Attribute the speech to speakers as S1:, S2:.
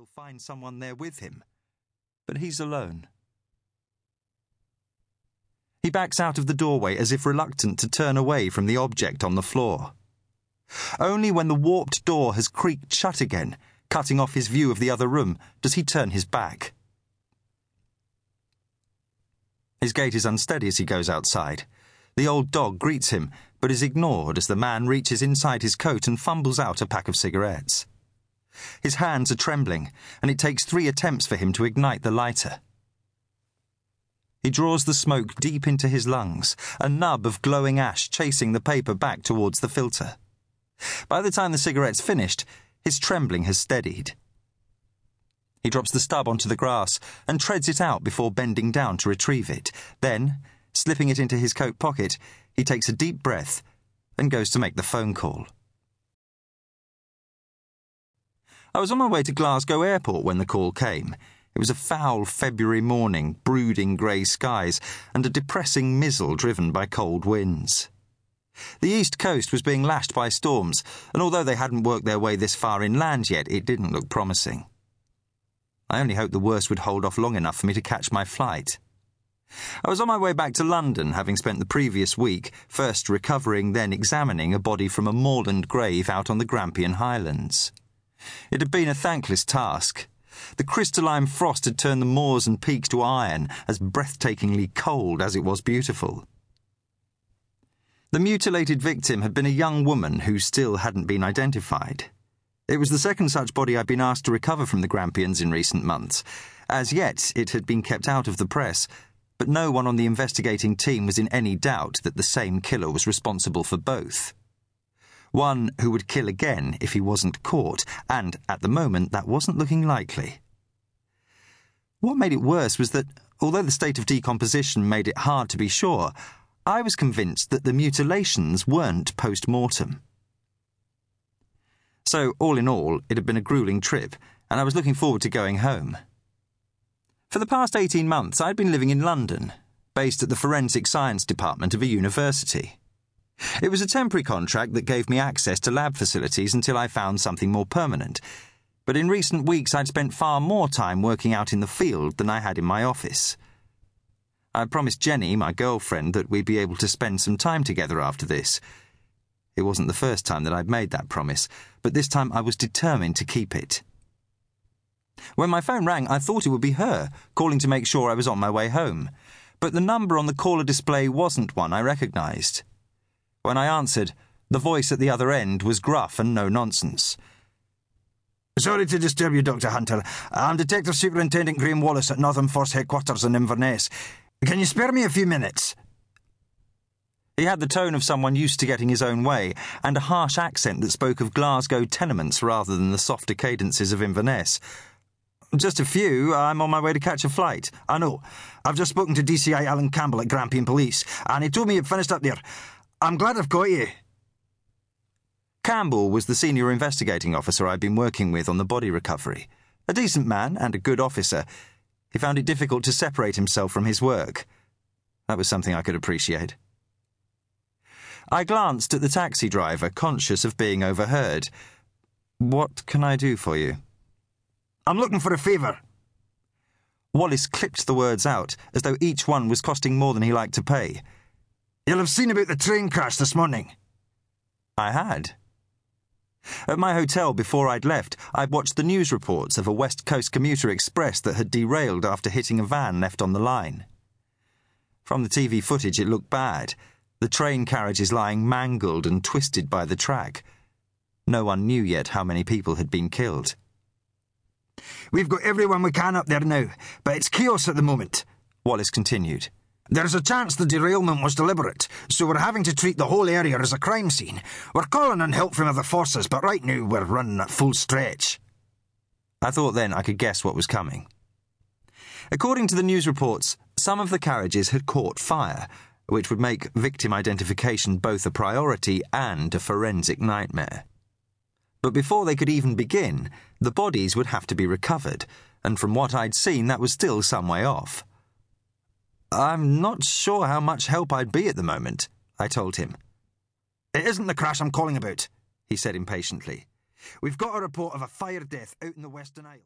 S1: he'll find someone there with him. But he's alone. He backs out of the doorway as if reluctant to turn away from the object on the floor. Only when the warped door has creaked shut again, cutting off his view of the other room, does he turn his back. His gait is unsteady as he goes outside. The old dog greets him, but is ignored as the man reaches inside his coat and fumbles out a pack of cigarettes. His hands are trembling, and it takes three attempts for him to ignite the lighter. He draws the smoke deep into his lungs, a nub of glowing ash chasing the paper back towards the filter. By the time the cigarette's finished, his trembling has steadied. He drops the stub onto the grass and treads it out before bending down to retrieve it. Then, slipping it into his coat pocket, he takes a deep breath and goes to make the phone call. I was on my way to Glasgow Airport when the call came. It was a foul February morning, brooding grey skies, and a depressing mizzle driven by cold winds. The east coast was being lashed by storms, and although they hadn't worked their way this far inland yet, it didn't look promising. I only hoped the worst would hold off long enough for me to catch my flight. I was on my way back to London, having spent the previous week first recovering, then examining a body from a moorland grave out on the Grampian Highlands. It had been a thankless task. The crystalline frost had turned the moors and peaks to iron, as breathtakingly cold as it was beautiful. The mutilated victim had been a young woman who still hadn't been identified. It was the second such body I'd been asked to recover from the Grampians in recent months. As yet, it had been kept out of the press, but no one on the investigating team was in any doubt that the same killer was responsible for both one who would kill again if he wasn't caught, and at the moment that wasn't looking likely. What made it worse was that, although the state of decomposition made it hard to be sure, I was convinced that the mutilations weren't post mortem. So, all in all, it had been a grueling trip, and I was looking forward to going home. For the past 18 months, I'd been living in London, based at the Forensic Science Department of a university. It was a temporary contract that gave me access to lab facilities until I found something more permanent. But in recent weeks, I'd spent far more time working out in the field than I had in my office. I promised Jenny, my girlfriend, that we'd be able to spend some time together after this. It wasn't the first time that I'd made that promise, but this time I was determined to keep it. When my phone rang, I thought it would be her, calling to make sure I was on my way home. But the number on the caller display wasn't one I recognised. When I answered, the voice at the other end was gruff and no nonsense.
S2: Sorry to disturb you, Dr. Hunter. I'm Detective Superintendent Graham Wallace at Northern Force Headquarters in Inverness. Can you spare me a few minutes?
S1: He had the tone of someone used to getting his own way, and a harsh accent that spoke of Glasgow tenements rather than the softer cadences of Inverness. Just a few. I'm on my way to catch a flight.
S2: I know. I've just spoken to DCI Alan Campbell at Grampian Police, and he told me you'd finished up there. I'm glad I've got you.
S1: Campbell was the senior investigating officer I'd been working with on the body recovery. A decent man and a good officer. He found it difficult to separate himself from his work. That was something I could appreciate. I glanced at the taxi driver, conscious of being overheard. What can I do for you?
S2: I'm looking for a favour.
S1: Wallace clipped the words out, as though each one was costing more than he liked to pay.
S2: You'll have seen about the train crash this morning.
S1: I had. At my hotel before I'd left, I'd watched the news reports of a West Coast commuter express that had derailed after hitting a van left on the line. From the TV footage, it looked bad. The train carriages lying mangled and twisted by the track. No one knew yet how many people had been killed.
S2: We've got everyone we can up there now, but it's chaos at the moment, Wallace continued. There's a chance the derailment was deliberate, so we're having to treat the whole area as a crime scene. We're calling on help from other forces, but right now we're running at full stretch.
S1: I thought then I could guess what was coming. According to the news reports, some of the carriages had caught fire, which would make victim identification both a priority and a forensic nightmare. But before they could even begin, the bodies would have to be recovered, and from what I'd seen, that was still some way off. I'm not sure how much help I'd be at the moment, I told him.
S2: It isn't the crash I'm calling about, he said impatiently. We've got a report of a fire death out in the Western Isles.